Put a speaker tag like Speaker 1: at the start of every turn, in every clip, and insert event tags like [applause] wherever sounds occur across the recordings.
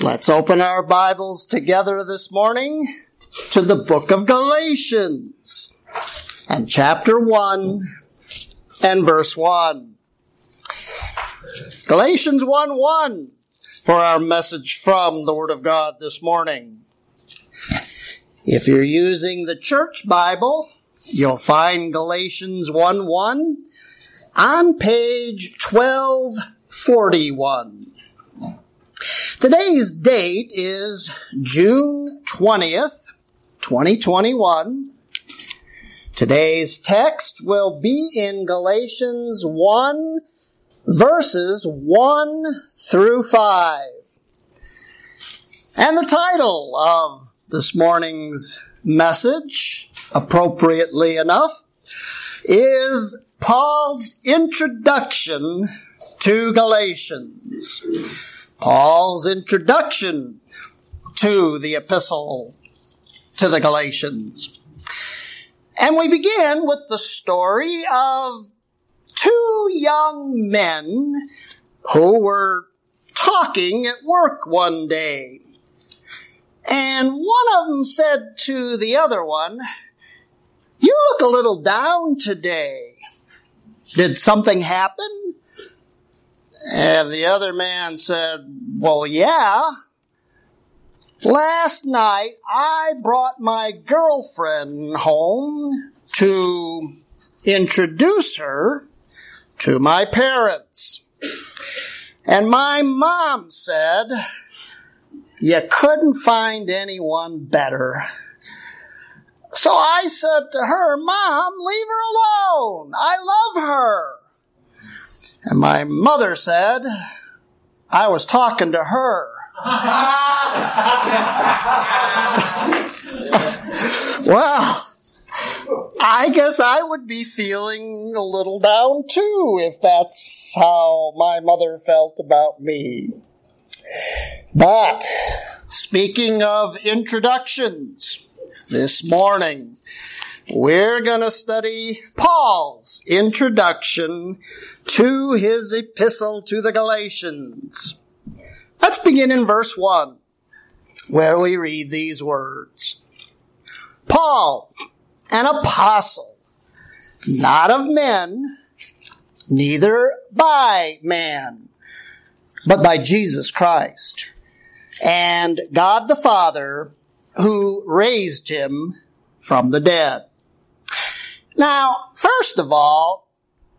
Speaker 1: Let's open our Bibles together this morning to the book of Galatians and chapter 1 and verse 1. Galatians 1 1 for our message from the Word of God this morning. If you're using the church Bible, you'll find Galatians 1 1 on page 1241. Today's date is June 20th, 2021. Today's text will be in Galatians 1 verses 1 through 5. And the title of this morning's message, appropriately enough, is Paul's introduction to Galatians. Paul's introduction to the epistle to the Galatians. And we begin with the story of two young men who were talking at work one day. And one of them said to the other one, You look a little down today. Did something happen? And the other man said, Well, yeah. Last night I brought my girlfriend home to introduce her to my parents. And my mom said, You couldn't find anyone better. So I said to her, Mom, leave her alone. I love her. And my mother said, I was talking to her. [laughs] well, I guess I would be feeling a little down too if that's how my mother felt about me. But speaking of introductions, this morning we're going to study Paul's introduction to his epistle to the Galatians. Let's begin in verse 1, where we read these words. Paul, an apostle, not of men, neither by man, but by Jesus Christ, and God the Father, who raised him from the dead. Now, first of all,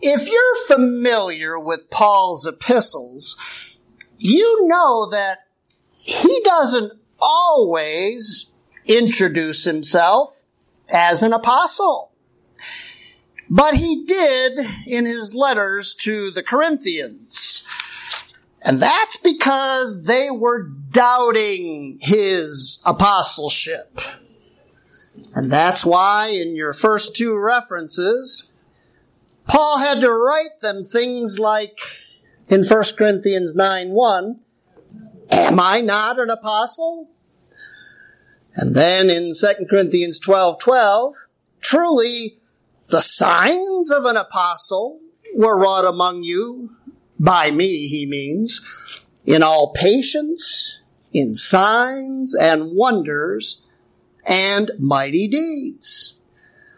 Speaker 1: if you're familiar with Paul's epistles, you know that he doesn't always introduce himself as an apostle. But he did in his letters to the Corinthians. And that's because they were doubting his apostleship. And that's why in your first two references, Paul had to write them things like in 1 Corinthians 9 1, Am I not an apostle? And then in 2 Corinthians 12 12, truly the signs of an apostle were wrought among you, by me, he means, in all patience, in signs and wonders, and mighty deeds.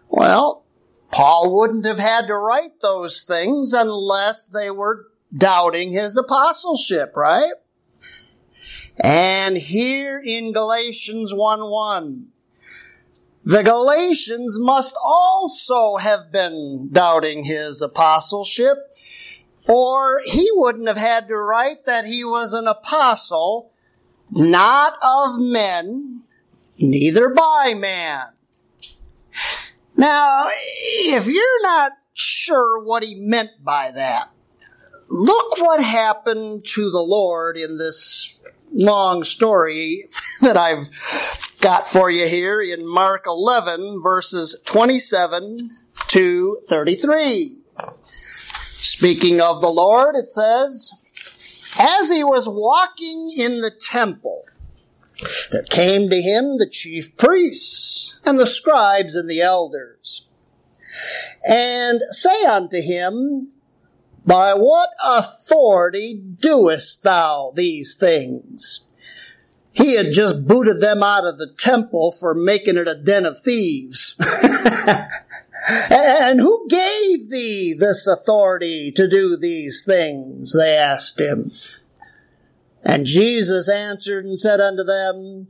Speaker 1: Well, Paul wouldn't have had to write those things unless they were doubting his apostleship, right? And here in Galatians 1 1, the Galatians must also have been doubting his apostleship, or he wouldn't have had to write that he was an apostle, not of men, neither by man. Now, if you're not sure what he meant by that, look what happened to the Lord in this long story [laughs] that I've got for you here in Mark 11 verses 27 to 33. Speaking of the Lord, it says, as he was walking in the temple, there came to him the chief priests and the scribes and the elders, and say unto him, By what authority doest thou these things? he had just booted them out of the temple for making it a den of thieves. [laughs] and who gave thee this authority to do these things? They asked him. And Jesus answered and said unto them,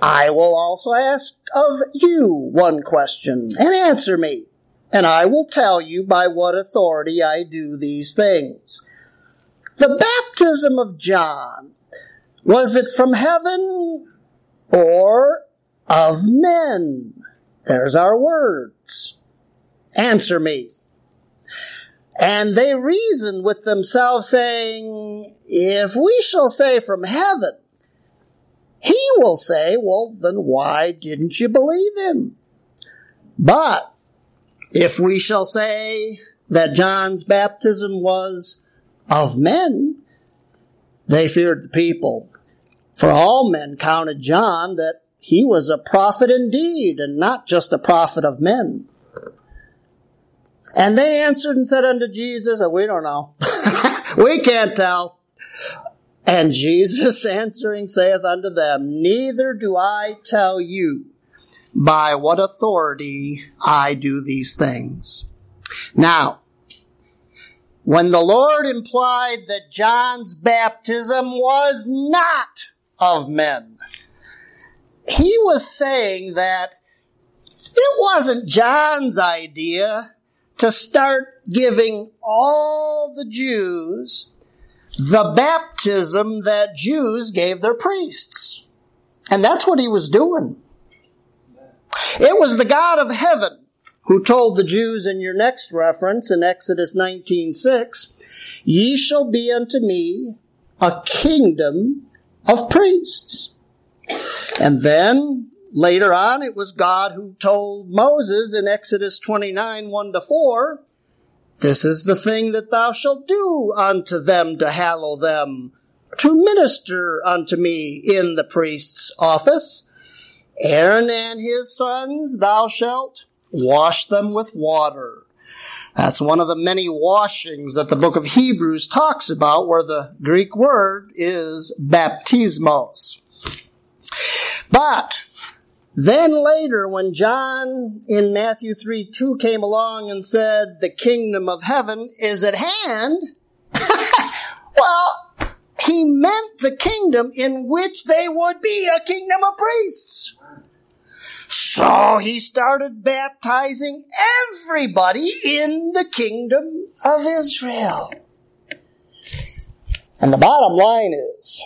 Speaker 1: I will also ask of you one question and answer me, and I will tell you by what authority I do these things. The baptism of John, was it from heaven or of men? There's our words. Answer me. And they reasoned with themselves, saying, If we shall say from heaven, he will say, Well, then why didn't you believe him? But if we shall say that John's baptism was of men, they feared the people. For all men counted John that he was a prophet indeed, and not just a prophet of men. And they answered and said unto Jesus, oh, We don't know. [laughs] we can't tell. And Jesus [laughs] answering saith unto them, Neither do I tell you by what authority I do these things. Now, when the Lord implied that John's baptism was not of men, he was saying that it wasn't John's idea to start giving all the Jews the baptism that Jews gave their priests. And that's what he was doing. It was the God of heaven who told the Jews in your next reference in Exodus 19:6, "Ye shall be unto me a kingdom of priests." And then later on it was God who told Moses in Exodus 29 1 to 4, this is the thing that thou shalt do unto them to hallow them, to minister unto me in the priest's office. Aaron and his sons thou shalt wash them with water. That's one of the many washings that the book of Hebrews talks about, where the Greek word is baptismos. But then later, when John in Matthew 3 2 came along and said, the kingdom of heaven is at hand, [laughs] well, he meant the kingdom in which they would be a kingdom of priests. So he started baptizing everybody in the kingdom of Israel. And the bottom line is,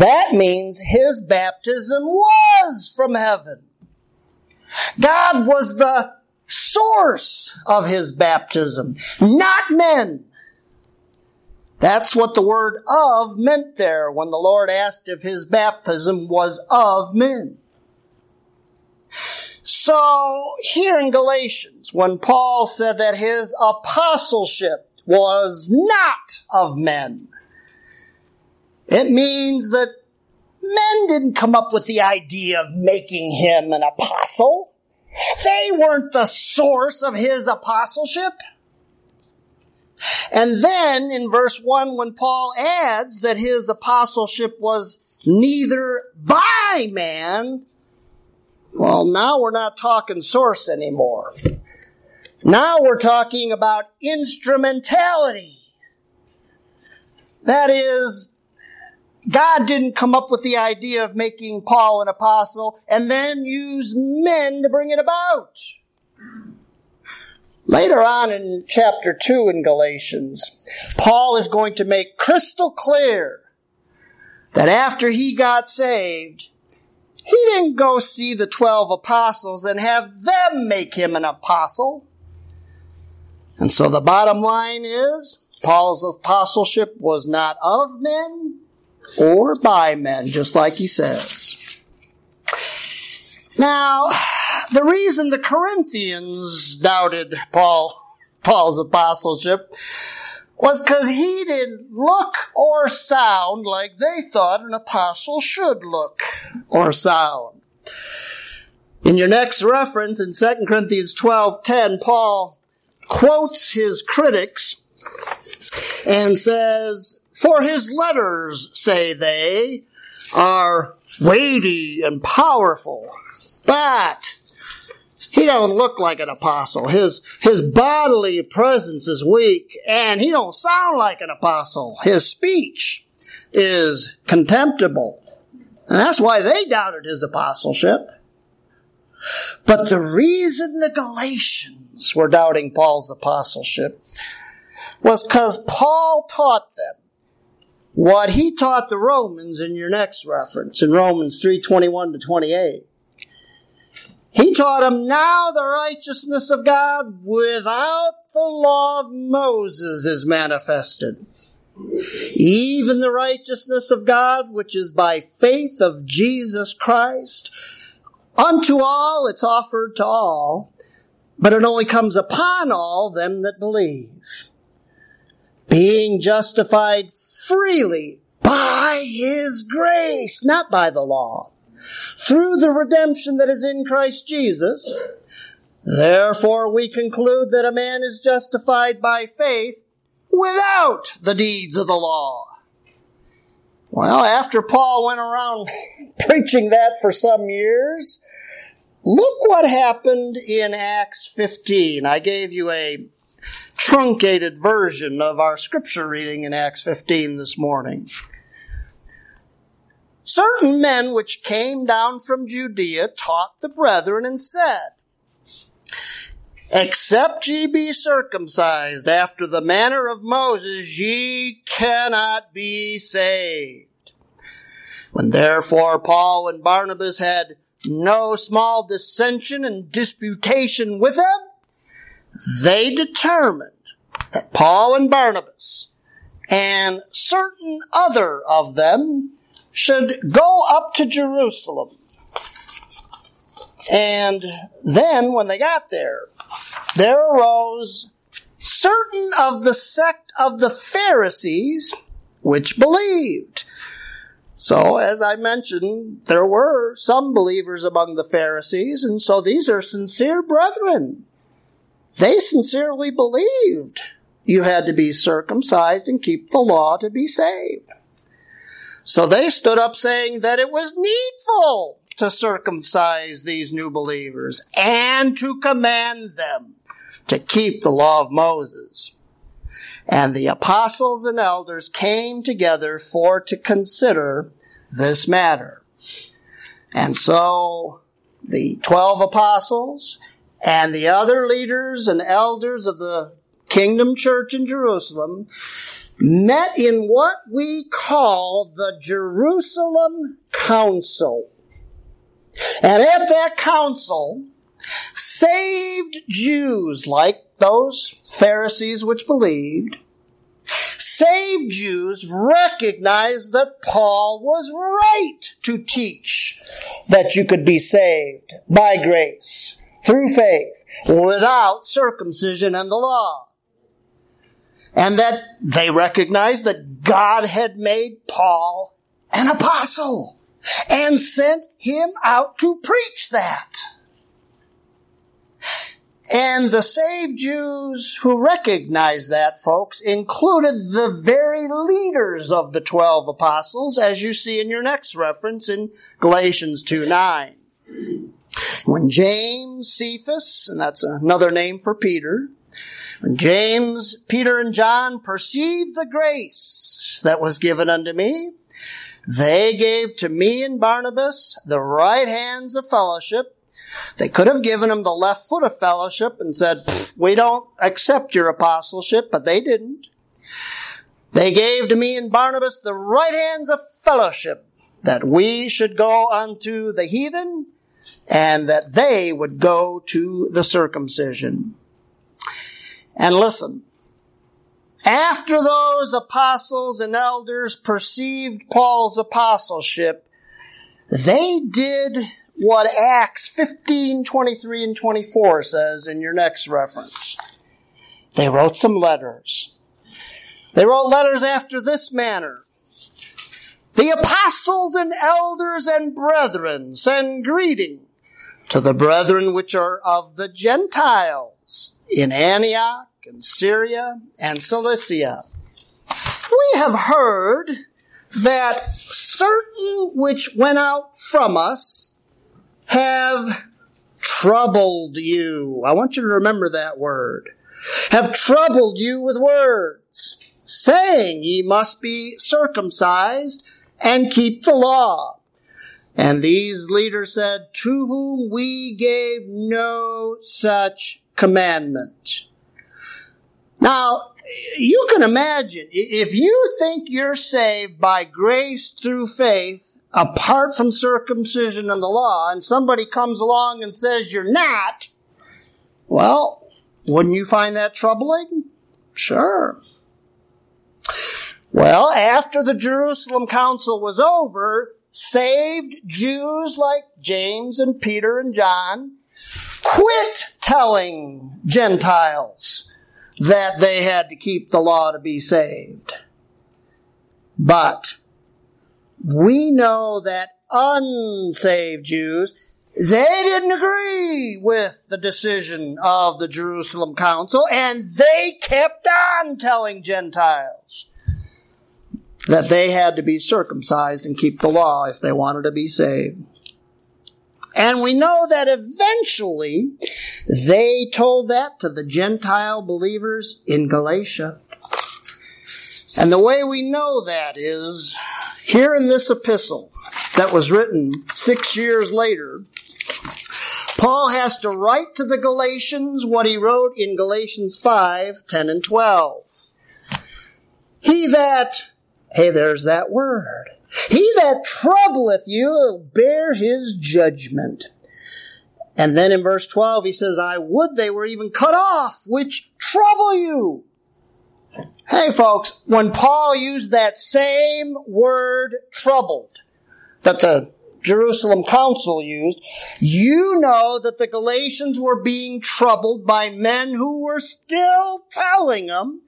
Speaker 1: that means his baptism was from heaven. God was the source of his baptism, not men. That's what the word of meant there when the Lord asked if his baptism was of men. So here in Galatians, when Paul said that his apostleship was not of men, it means that men didn't come up with the idea of making him an apostle. They weren't the source of his apostleship. And then in verse 1, when Paul adds that his apostleship was neither by man, well, now we're not talking source anymore. Now we're talking about instrumentality. That is, God didn't come up with the idea of making Paul an apostle and then use men to bring it about. Later on in chapter 2 in Galatians, Paul is going to make crystal clear that after he got saved, he didn't go see the 12 apostles and have them make him an apostle. And so the bottom line is, Paul's apostleship was not of men, or by men, just like he says. Now, the reason the Corinthians doubted Paul, Paul's apostleship was because he didn't look or sound like they thought an apostle should look or sound. In your next reference in 2 Corinthians 12:10, Paul quotes his critics and says, for his letters, say they, are weighty and powerful, but he don't look like an apostle. His, his bodily presence is weak and he don't sound like an apostle. His speech is contemptible. And that's why they doubted his apostleship. But the reason the Galatians were doubting Paul's apostleship was because Paul taught them what he taught the Romans in your next reference in Romans 3:21 to 28. He taught them now the righteousness of God without the law of Moses is manifested. Even the righteousness of God, which is by faith of Jesus Christ, unto all it's offered to all, but it only comes upon all them that believe. Being justified freely by his grace, not by the law through the redemption that is in Christ Jesus. Therefore we conclude that a man is justified by faith without the deeds of the law. Well, after Paul went around [laughs] preaching that for some years, look what happened in Acts 15. I gave you a truncated version of our scripture reading in Acts 15 this morning certain men which came down from Judea taught the brethren and said, Except ye be circumcised after the manner of Moses, ye cannot be saved. When therefore Paul and Barnabas had no small dissension and disputation with them, they determined that Paul and Barnabas and certain other of them should go up to Jerusalem. And then when they got there, there arose certain of the sect of the Pharisees which believed. So, as I mentioned, there were some believers among the Pharisees, and so these are sincere brethren. They sincerely believed you had to be circumcised and keep the law to be saved. So they stood up saying that it was needful to circumcise these new believers and to command them to keep the law of Moses. And the apostles and elders came together for to consider this matter. And so the 12 apostles and the other leaders and elders of the kingdom church in Jerusalem met in what we call the Jerusalem Council. And at that council, saved Jews like those Pharisees which believed, saved Jews recognized that Paul was right to teach that you could be saved by grace through faith without circumcision and the law and that they recognized that God had made Paul an apostle and sent him out to preach that. And the saved Jews who recognized that, folks, included the very leaders of the twelve apostles, as you see in your next reference in Galatians 2 9. When James, Cephas, and that's another name for Peter, when James, Peter, and John perceived the grace that was given unto me, they gave to me and Barnabas the right hands of fellowship. They could have given him the left foot of fellowship and said, we don't accept your apostleship, but they didn't. They gave to me and Barnabas the right hands of fellowship that we should go unto the heathen and that they would go to the circumcision. And listen, after those apostles and elders perceived Paul's apostleship, they did what Acts 15, 23, and 24 says in your next reference. They wrote some letters. They wrote letters after this manner. The apostles and elders and brethren send greeting to the brethren which are of the Gentiles in Antioch and Syria and Cilicia. We have heard that certain which went out from us have troubled you. I want you to remember that word. Have troubled you with words, saying ye must be circumcised and keep the law. And these leaders said, to whom we gave no such commandment. Now, you can imagine, if you think you're saved by grace through faith, apart from circumcision and the law, and somebody comes along and says you're not, well, wouldn't you find that troubling? Sure. Well, after the Jerusalem Council was over, saved Jews like James and Peter and John quit telling Gentiles that they had to keep the law to be saved. But we know that unsaved Jews, they didn't agree with the decision of the Jerusalem Council and they kept on telling Gentiles that they had to be circumcised and keep the law if they wanted to be saved. And we know that eventually they told that to the Gentile believers in Galatia. And the way we know that is here in this epistle that was written six years later, Paul has to write to the Galatians what he wrote in Galatians 5, 10 and 12. He that Hey, there's that word. He that troubleth you will bear his judgment. And then in verse 12, he says, I would they were even cut off, which trouble you. Hey folks, when Paul used that same word troubled that the Jerusalem council used, you know that the Galatians were being troubled by men who were still telling them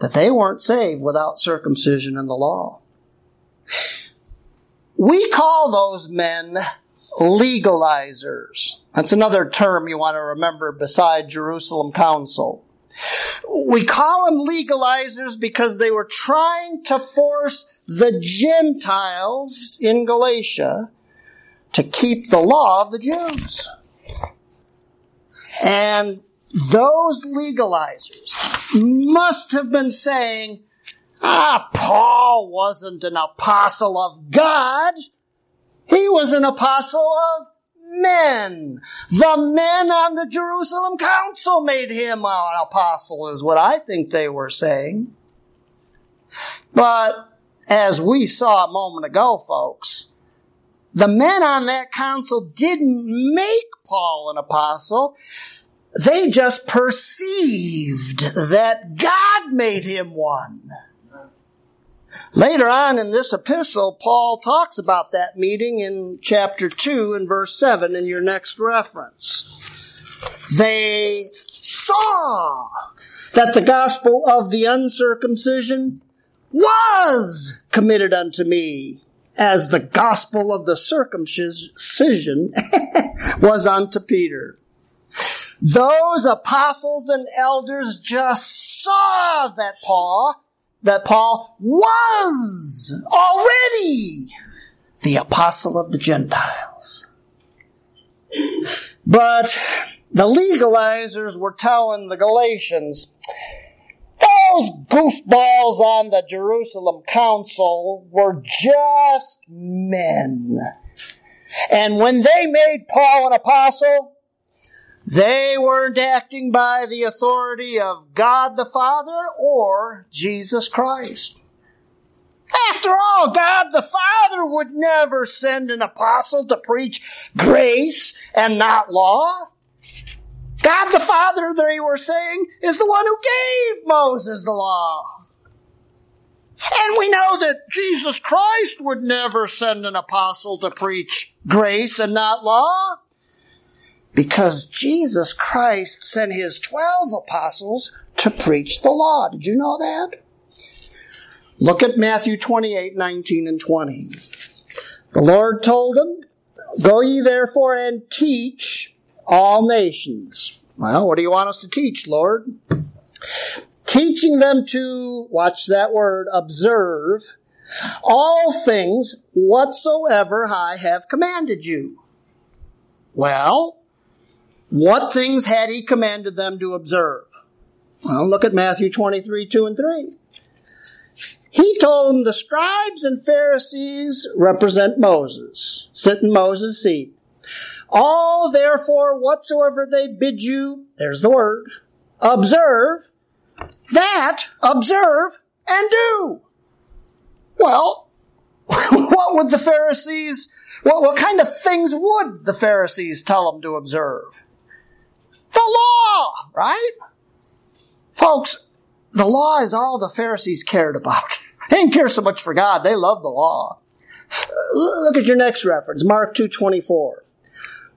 Speaker 1: that they weren't saved without circumcision and the law. We call those men legalizers. That's another term you want to remember beside Jerusalem Council. We call them legalizers because they were trying to force the Gentiles in Galatia to keep the law of the Jews. And those legalizers must have been saying, ah, Paul wasn't an apostle of God. He was an apostle of men. The men on the Jerusalem council made him an apostle is what I think they were saying. But as we saw a moment ago, folks, the men on that council didn't make Paul an apostle. They just perceived that God made him one. Later on in this epistle, Paul talks about that meeting in chapter 2 and verse 7 in your next reference. They saw that the gospel of the uncircumcision was committed unto me as the gospel of the circumcision [laughs] was unto Peter. Those apostles and elders just saw that Paul, that Paul was already the apostle of the Gentiles. But the legalizers were telling the Galatians, those goofballs on the Jerusalem council were just men. And when they made Paul an apostle, they weren't acting by the authority of God the Father or Jesus Christ. After all, God the Father would never send an apostle to preach grace and not law. God the Father, they were saying, is the one who gave Moses the law. And we know that Jesus Christ would never send an apostle to preach grace and not law because Jesus Christ sent his 12 apostles to preach the law. Did you know that? Look at Matthew 28, 19 and 20. The Lord told them, Go ye therefore and teach all nations. Well, what do you want us to teach, Lord? Teaching them to, watch that word, observe all things whatsoever I have commanded you. Well, what things had he commanded them to observe? Well, look at Matthew 23, 2 and 3. He told them the scribes and Pharisees represent Moses, sit in Moses' seat. All therefore whatsoever they bid you, there's the word, observe, that observe and do. Well, [laughs] what would the Pharisees, what, what kind of things would the Pharisees tell them to observe? The law, right? Folks, the law is all the Pharisees cared about. [laughs] They didn't care so much for God. They loved the law. Look at your next reference, Mark 2.24.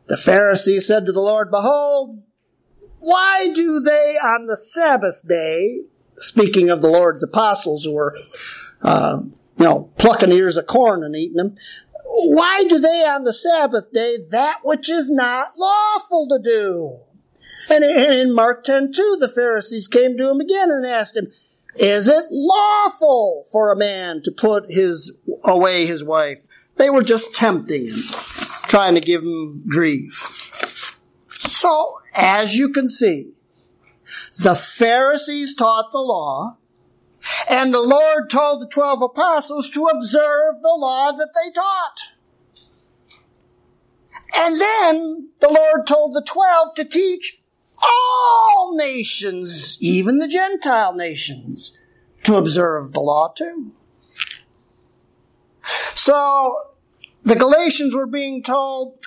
Speaker 1: The Pharisees said to the Lord, Behold, why do they on the Sabbath day, speaking of the Lord's apostles who were, uh, you know, plucking ears of corn and eating them, why do they on the Sabbath day that which is not lawful to do? And in Mark 10 2, the Pharisees came to him again and asked him, Is it lawful for a man to put his away his wife? They were just tempting him, trying to give him grief. So, as you can see, the Pharisees taught the law, and the Lord told the twelve apostles to observe the law that they taught. And then the Lord told the twelve to teach all nations, even the Gentile nations, to observe the law too. So the Galatians were being told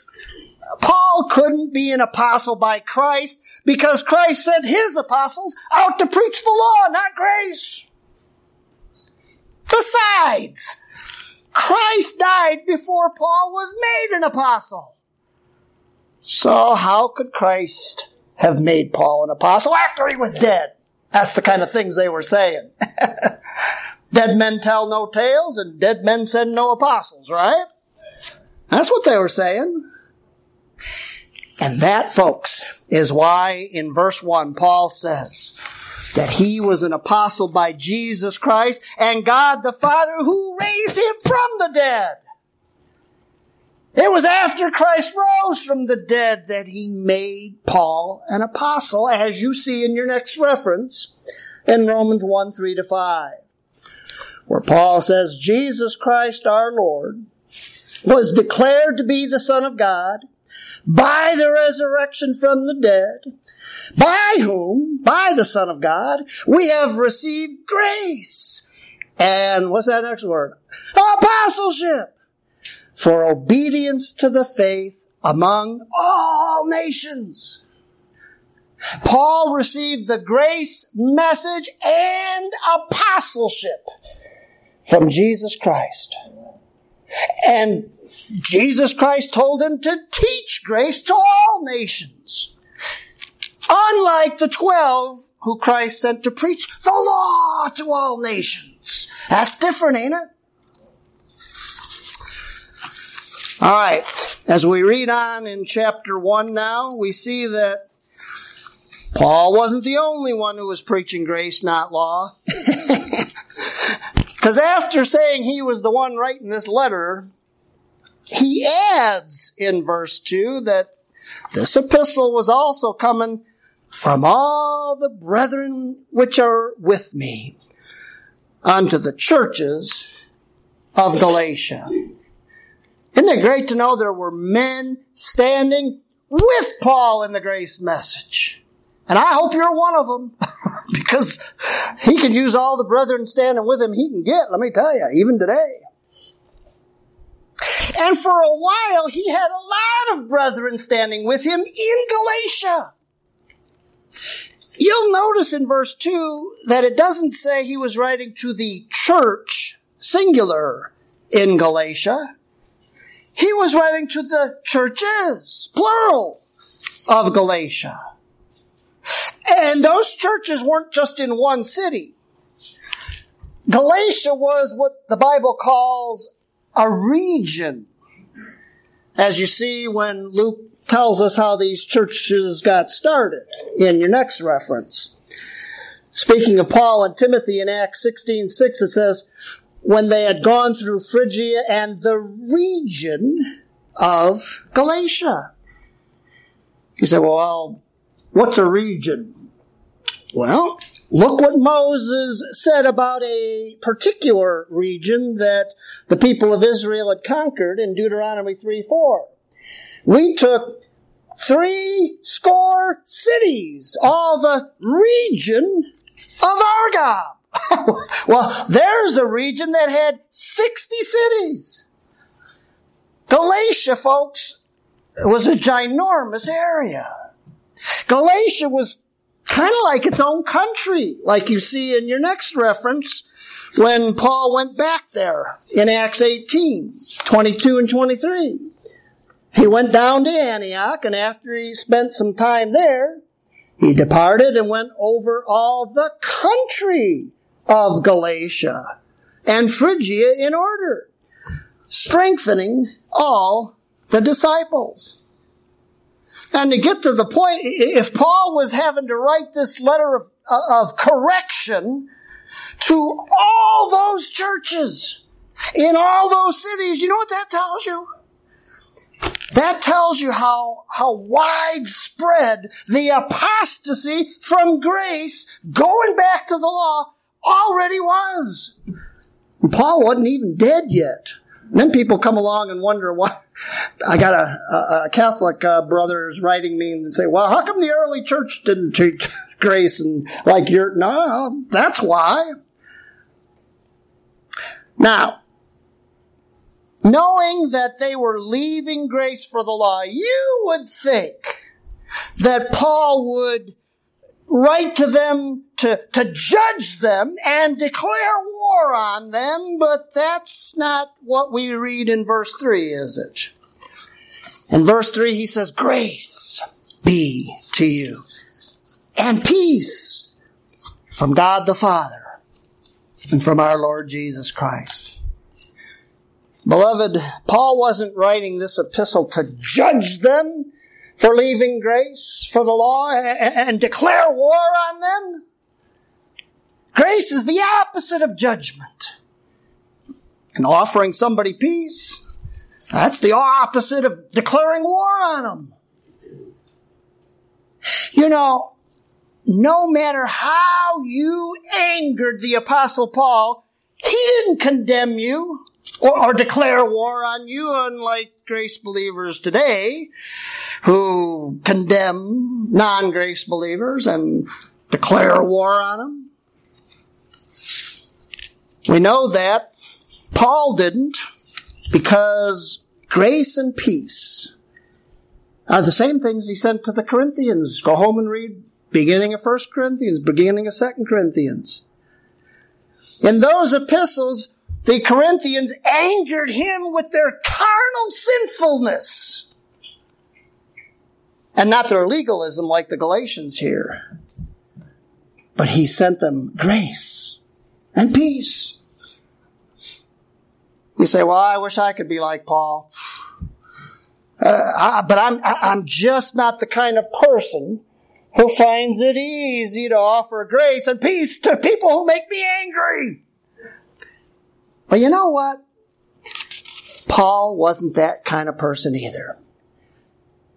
Speaker 1: Paul couldn't be an apostle by Christ because Christ sent his apostles out to preach the law, not grace. Besides, Christ died before Paul was made an apostle. So how could Christ have made Paul an apostle after he was dead. That's the kind of things they were saying. [laughs] dead men tell no tales and dead men send no apostles, right? That's what they were saying. And that, folks, is why in verse 1 Paul says that he was an apostle by Jesus Christ and God the Father who raised him from the dead. It was after Christ rose from the dead that he made Paul an apostle, as you see in your next reference in Romans 1 3 to 5, where Paul says, Jesus Christ our Lord was declared to be the Son of God by the resurrection from the dead, by whom, by the Son of God, we have received grace. And what's that next word? Apostleship for obedience to the faith among all nations. Paul received the grace message and apostleship from Jesus Christ. And Jesus Christ told him to teach grace to all nations. Unlike the twelve who Christ sent to preach the law to all nations. That's different, ain't it? All right. As we read on in chapter 1 now, we see that Paul wasn't the only one who was preaching grace, not law. [laughs] Because after saying he was the one writing this letter, he adds in verse 2 that this epistle was also coming from all the brethren which are with me unto the churches of Galatia. Isn't it great to know there were men standing with Paul in the grace message? And I hope you're one of them [laughs] because he can use all the brethren standing with him he can get, let me tell you, even today. And for a while, he had a lot of brethren standing with him in Galatia. You'll notice in verse 2 that it doesn't say he was writing to the church, singular, in Galatia. He was writing to the churches, plural, of Galatia. And those churches weren't just in one city. Galatia was what the Bible calls a region. As you see when Luke tells us how these churches got started in your next reference. Speaking of Paul and Timothy in Acts 16, 6, it says, when they had gone through Phrygia and the region of Galatia. He said, well, what's a region? Well, look what Moses said about a particular region that the people of Israel had conquered in Deuteronomy 3 4. We took three score cities, all the region of Argob. [laughs] well, there's a region that had 60 cities. Galatia, folks, was a ginormous area. Galatia was kind of like its own country, like you see in your next reference when Paul went back there in Acts 18, 22 and 23. He went down to Antioch, and after he spent some time there, he departed and went over all the country of Galatia and Phrygia in order, strengthening all the disciples. And to get to the point, if Paul was having to write this letter of, uh, of correction to all those churches in all those cities, you know what that tells you? That tells you how, how widespread the apostasy from grace going back to the law already was. And Paul wasn't even dead yet. And then people come along and wonder why. I got a, a, a Catholic uh, brothers writing me and say, "Well, how come the early church didn't teach [laughs] grace and like you're No, that's why. Now, knowing that they were leaving grace for the law, you would think that Paul would write to them to, to judge them and declare war on them, but that's not what we read in verse 3, is it? In verse 3, he says, Grace be to you and peace from God the Father and from our Lord Jesus Christ. Beloved, Paul wasn't writing this epistle to judge them for leaving grace for the law and declare war on them. Grace is the opposite of judgment. And offering somebody peace, that's the opposite of declaring war on them. You know, no matter how you angered the apostle Paul, he didn't condemn you or, or declare war on you, unlike grace believers today who condemn non-grace believers and declare war on them. We know that Paul didn't because grace and peace are the same things he sent to the Corinthians. Go home and read beginning of 1 Corinthians, beginning of 2 Corinthians. In those epistles, the Corinthians angered him with their carnal sinfulness. And not their legalism like the Galatians here. But he sent them grace and peace. You say, well, I wish I could be like Paul. Uh, I, but I'm, I'm just not the kind of person who finds it easy to offer grace and peace to people who make me angry. But you know what? Paul wasn't that kind of person either.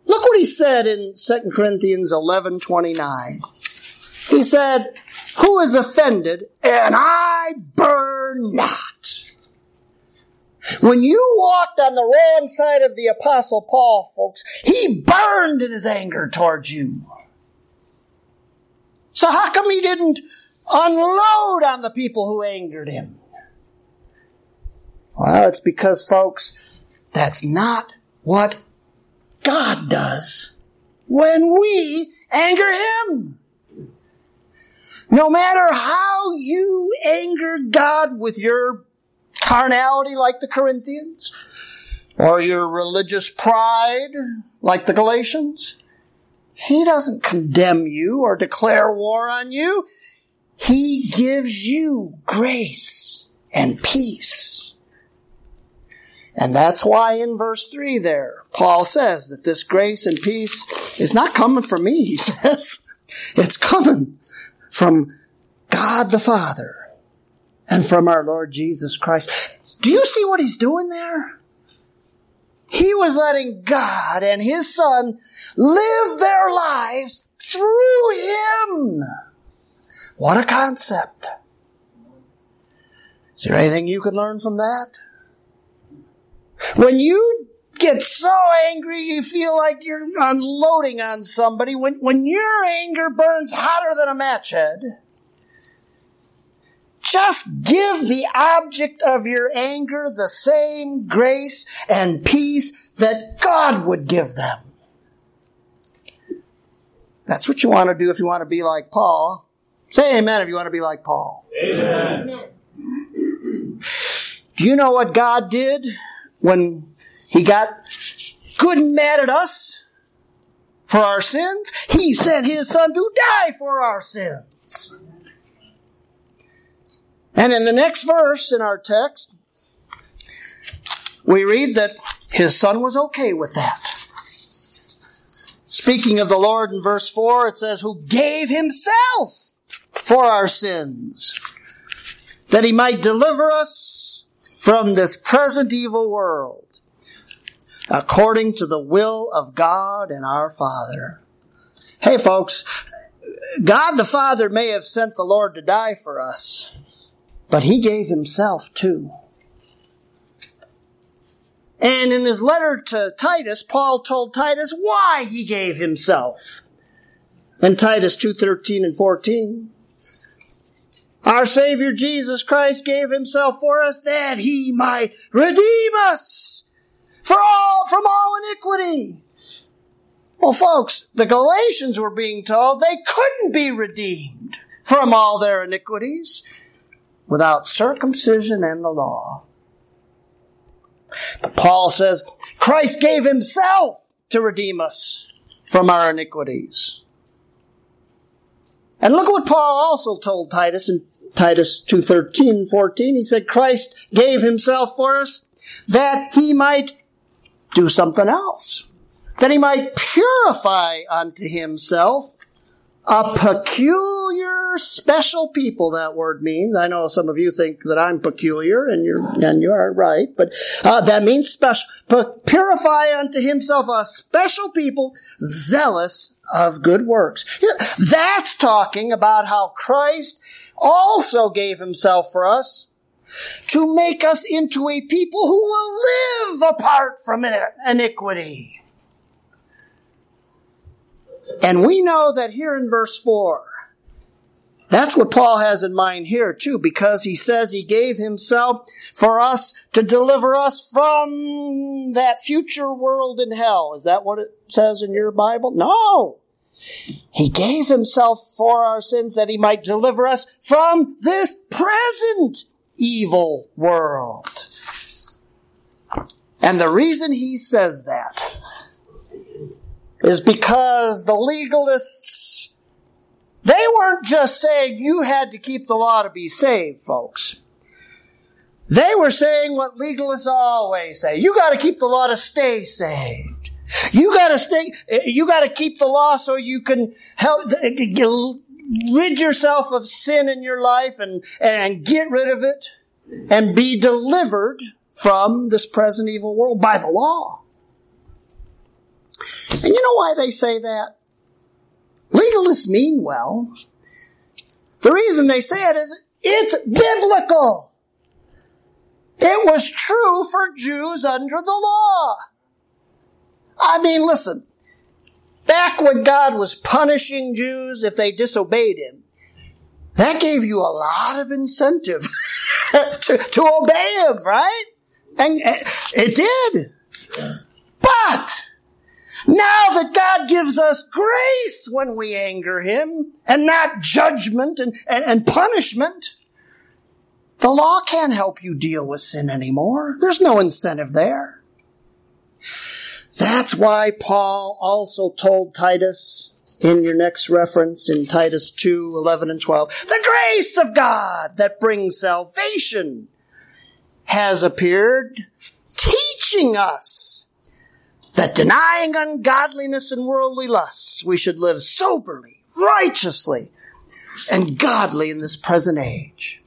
Speaker 1: Look what he said in 2 Corinthians 11 29. He said, Who is offended, and I burn not. When you walked on the wrong side of the apostle Paul, folks, he burned in his anger towards you. So how come he didn't unload on the people who angered him? Well, it's because, folks, that's not what God does when we anger Him. No matter how you anger God with your carnality like the Corinthians, or your religious pride like the Galatians, He doesn't condemn you or declare war on you. He gives you grace and peace. And that's why in verse 3 there, Paul says that this grace and peace is not coming from me, he [laughs] says. It's coming from God the Father and from our Lord Jesus Christ. Do you see what he's doing there? He was letting God and his son live their lives through him. What a concept. Is there anything you can learn from that? When you get so angry you feel like you're unloading on somebody, when, when your anger burns hotter than a match head, just give the object of your anger the same grace and peace that God would give them. That's what you want to do if you want to be like Paul. Say amen if you want to be like Paul. Amen. Do you know what God did when he got good and mad at us for our sins? He sent his son to die for our sins. And in the next verse in our text, we read that his son was okay with that. Speaking of the Lord in verse 4, it says, who gave himself for our sins, that he might deliver us from this present evil world, according to the will of God and our Father. Hey folks, God the Father may have sent the Lord to die for us, but he gave himself too. And in his letter to Titus, Paul told Titus why he gave himself. In Titus 2:13 and 14, our Savior Jesus Christ gave himself for us that he might redeem us for all, from all iniquity. Well, folks, the Galatians were being told they couldn't be redeemed from all their iniquities without circumcision and the law. But Paul says Christ gave himself to redeem us from our iniquities. And look what Paul also told Titus in Titus 2:13 14 he said Christ gave himself for us that he might do something else that he might purify unto himself a peculiar, special people, that word means. I know some of you think that I'm peculiar, and you're, and you are right, but uh, that means special. Purify unto himself a special people, zealous of good works. That's talking about how Christ also gave himself for us to make us into a people who will live apart from iniquity. And we know that here in verse 4, that's what Paul has in mind here too, because he says he gave himself for us to deliver us from that future world in hell. Is that what it says in your Bible? No. He gave himself for our sins that he might deliver us from this present evil world. And the reason he says that is because the legalists, they weren't just saying you had to keep the law to be saved, folks. They were saying what legalists always say. You gotta keep the law to stay saved. You gotta stay, you gotta keep the law so you can help, rid yourself of sin in your life and, and get rid of it and be delivered from this present evil world by the law. And you know why they say that? Legalists mean well. The reason they say it is it's biblical. It was true for Jews under the law. I mean, listen, back when God was punishing Jews if they disobeyed him, that gave you a lot of incentive [laughs] to, to obey him, right? And it did. But now that God gives us grace when we anger Him and not judgment and, and, and punishment, the law can't help you deal with sin anymore. There's no incentive there. That's why Paul also told Titus in your next reference in Titus 2, 11 and 12, the grace of God that brings salvation has appeared teaching us that denying ungodliness and worldly lusts, we should live soberly, righteously, and godly in this present age.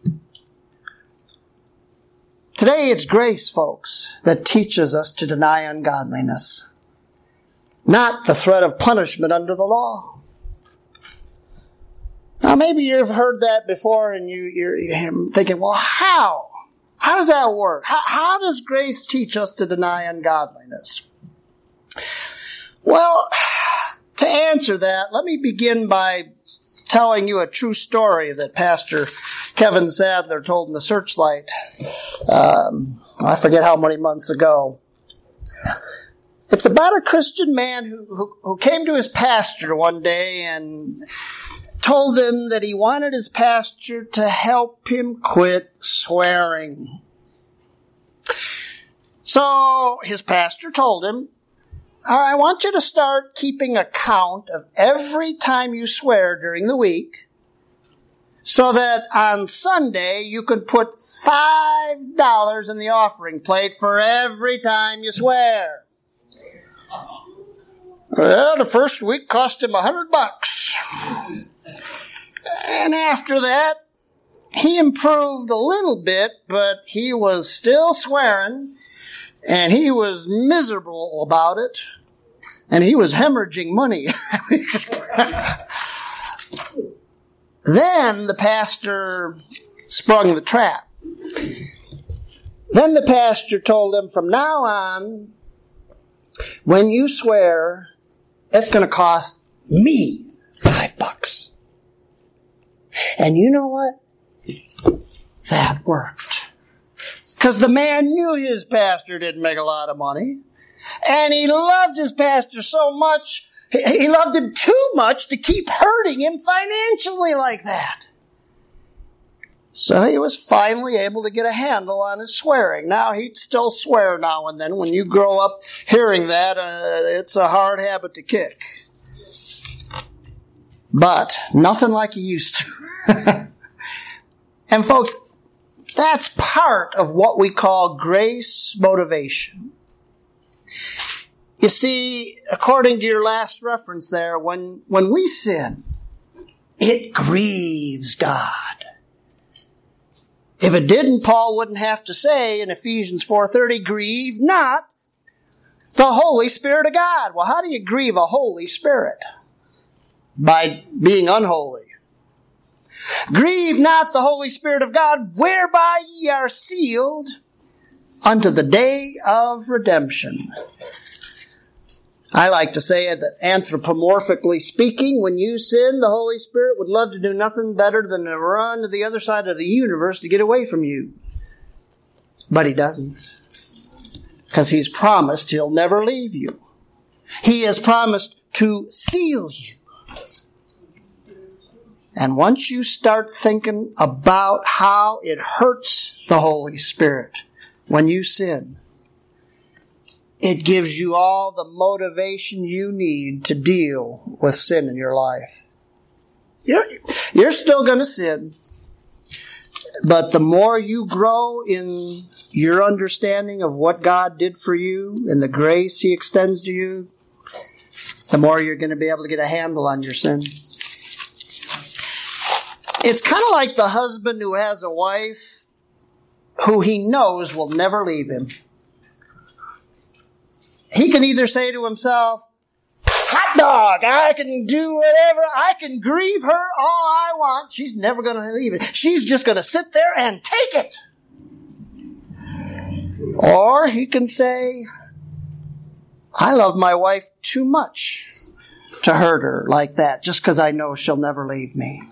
Speaker 1: Today it's grace, folks, that teaches us to deny ungodliness, not the threat of punishment under the law. Now, maybe you've heard that before and you, you're thinking, well, how? How does that work? How, how does grace teach us to deny ungodliness? Well, to answer that, let me begin by telling you a true story that Pastor Kevin Sadler told in the Searchlight. Um, I forget how many months ago. It's about a Christian man who, who, who came to his pastor one day and told him that he wanted his pastor to help him quit swearing. So his pastor told him, I want you to start keeping a count of every time you swear during the week so that on Sunday you can put five dollars in the offering plate for every time you swear. Well, the first week cost him a hundred bucks. And after that, he improved a little bit, but he was still swearing, and he was miserable about it, and he was hemorrhaging money. [laughs] then the pastor sprung the trap. Then the pastor told him, from now on, when you swear, it's going to cost me five bucks. And you know what? That worked. Because the man knew his pastor didn't make a lot of money. And he loved his pastor so much, he loved him too much to keep hurting him financially like that. So he was finally able to get a handle on his swearing. Now he'd still swear now and then. When you grow up hearing that, uh, it's a hard habit to kick. But nothing like he used to. [laughs] and folks, that's part of what we call grace motivation. You see, according to your last reference there, when, when we sin, it grieves God. If it didn't, Paul wouldn't have to say in Ephesians 4.30, grieve not the Holy Spirit of God. Well, how do you grieve a Holy Spirit? By being unholy. Grieve not the Holy Spirit of God, whereby ye are sealed unto the day of redemption. I like to say that anthropomorphically speaking, when you sin, the Holy Spirit would love to do nothing better than to run to the other side of the universe to get away from you. But he doesn't. Because he's promised he'll never leave you. He has promised to seal you. And once you start thinking about how it hurts the Holy Spirit when you sin, it gives you all the motivation you need to deal with sin in your life. You're, you're still going to sin. But the more you grow in your understanding of what God did for you and the grace He extends to you, the more you're going to be able to get a handle on your sin. It's kind of like the husband who has a wife who he knows will never leave him. He can either say to himself, hot dog, I can do whatever, I can grieve her all I want. She's never going to leave it. She's just going to sit there and take it. Or he can say, I love my wife too much to hurt her like that just because I know she'll never leave me.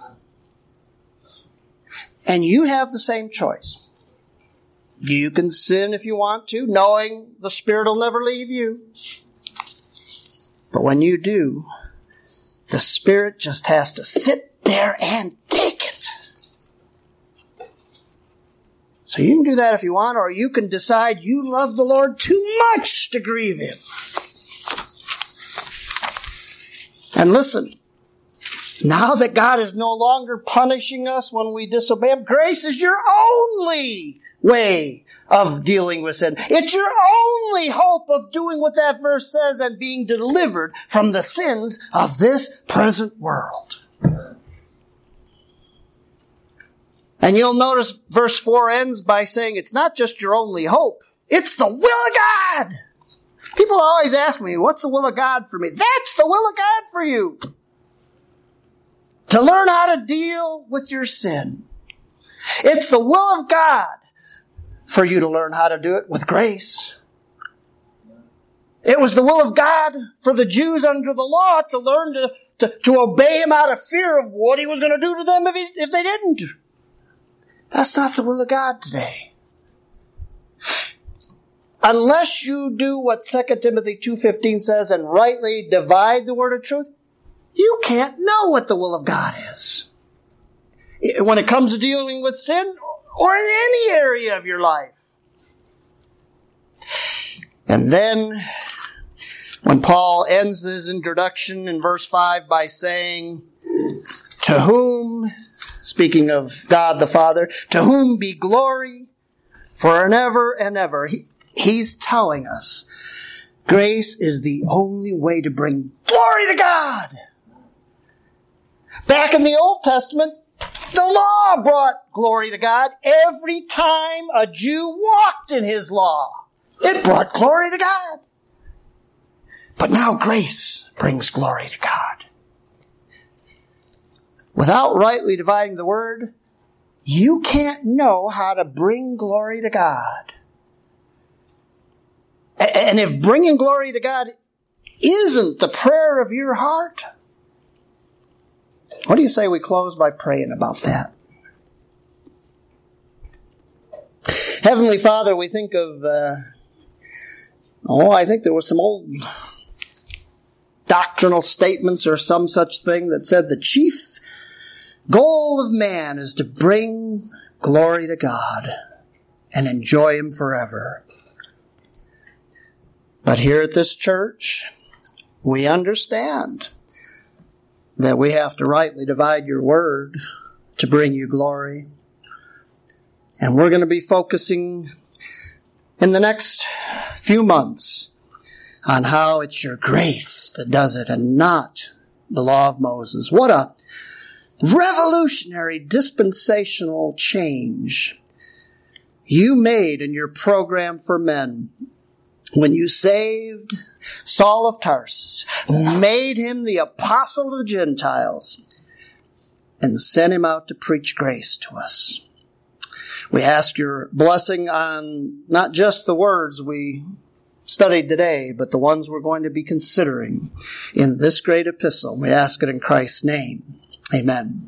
Speaker 1: And you have the same choice. You can sin if you want to, knowing the Spirit will never leave you. But when you do, the Spirit just has to sit there and take it. So you can do that if you want, or you can decide you love the Lord too much to grieve Him. And listen, now that God is no longer punishing us when we disobey Him, grace is your only way of dealing with sin. It's your only hope of doing what that verse says and being delivered from the sins of this present world. And you'll notice verse 4 ends by saying it's not just your only hope, it's the will of God. People always ask me, what's the will of God for me? That's the will of God for you. To learn how to deal with your sin. It's the will of God for you to learn how to do it with grace. It was the will of God for the Jews under the law to learn to, to, to obey him out of fear of what he was going to do to them if, he, if they didn't. That's not the will of God today. Unless you do what 2 Timothy 2.15 says and rightly divide the word of truth, you can't know what the will of God is. When it comes to dealing with sin or in any area of your life. And then when Paul ends his introduction in verse 5 by saying, To whom, speaking of God the Father, to whom be glory for ever and ever. He, he's telling us grace is the only way to bring glory to God. Back in the Old Testament, the law brought glory to God every time a Jew walked in his law. It brought glory to God. But now grace brings glory to God. Without rightly dividing the word, you can't know how to bring glory to God. And if bringing glory to God isn't the prayer of your heart, what do you say we close by praying about that? Heavenly Father, we think of, uh, oh, I think there was some old doctrinal statements or some such thing that said the chief goal of man is to bring glory to God and enjoy Him forever. But here at this church, we understand that we have to rightly divide your word to bring you glory. And we're going to be focusing in the next few months on how it's your grace that does it and not the law of Moses. What a revolutionary dispensational change you made in your program for men when you saved Saul of Tarsus, made him the apostle of the Gentiles, and sent him out to preach grace to us. We ask your blessing on not just the words we studied today, but the ones we're going to be considering in this great epistle. We ask it in Christ's name. Amen.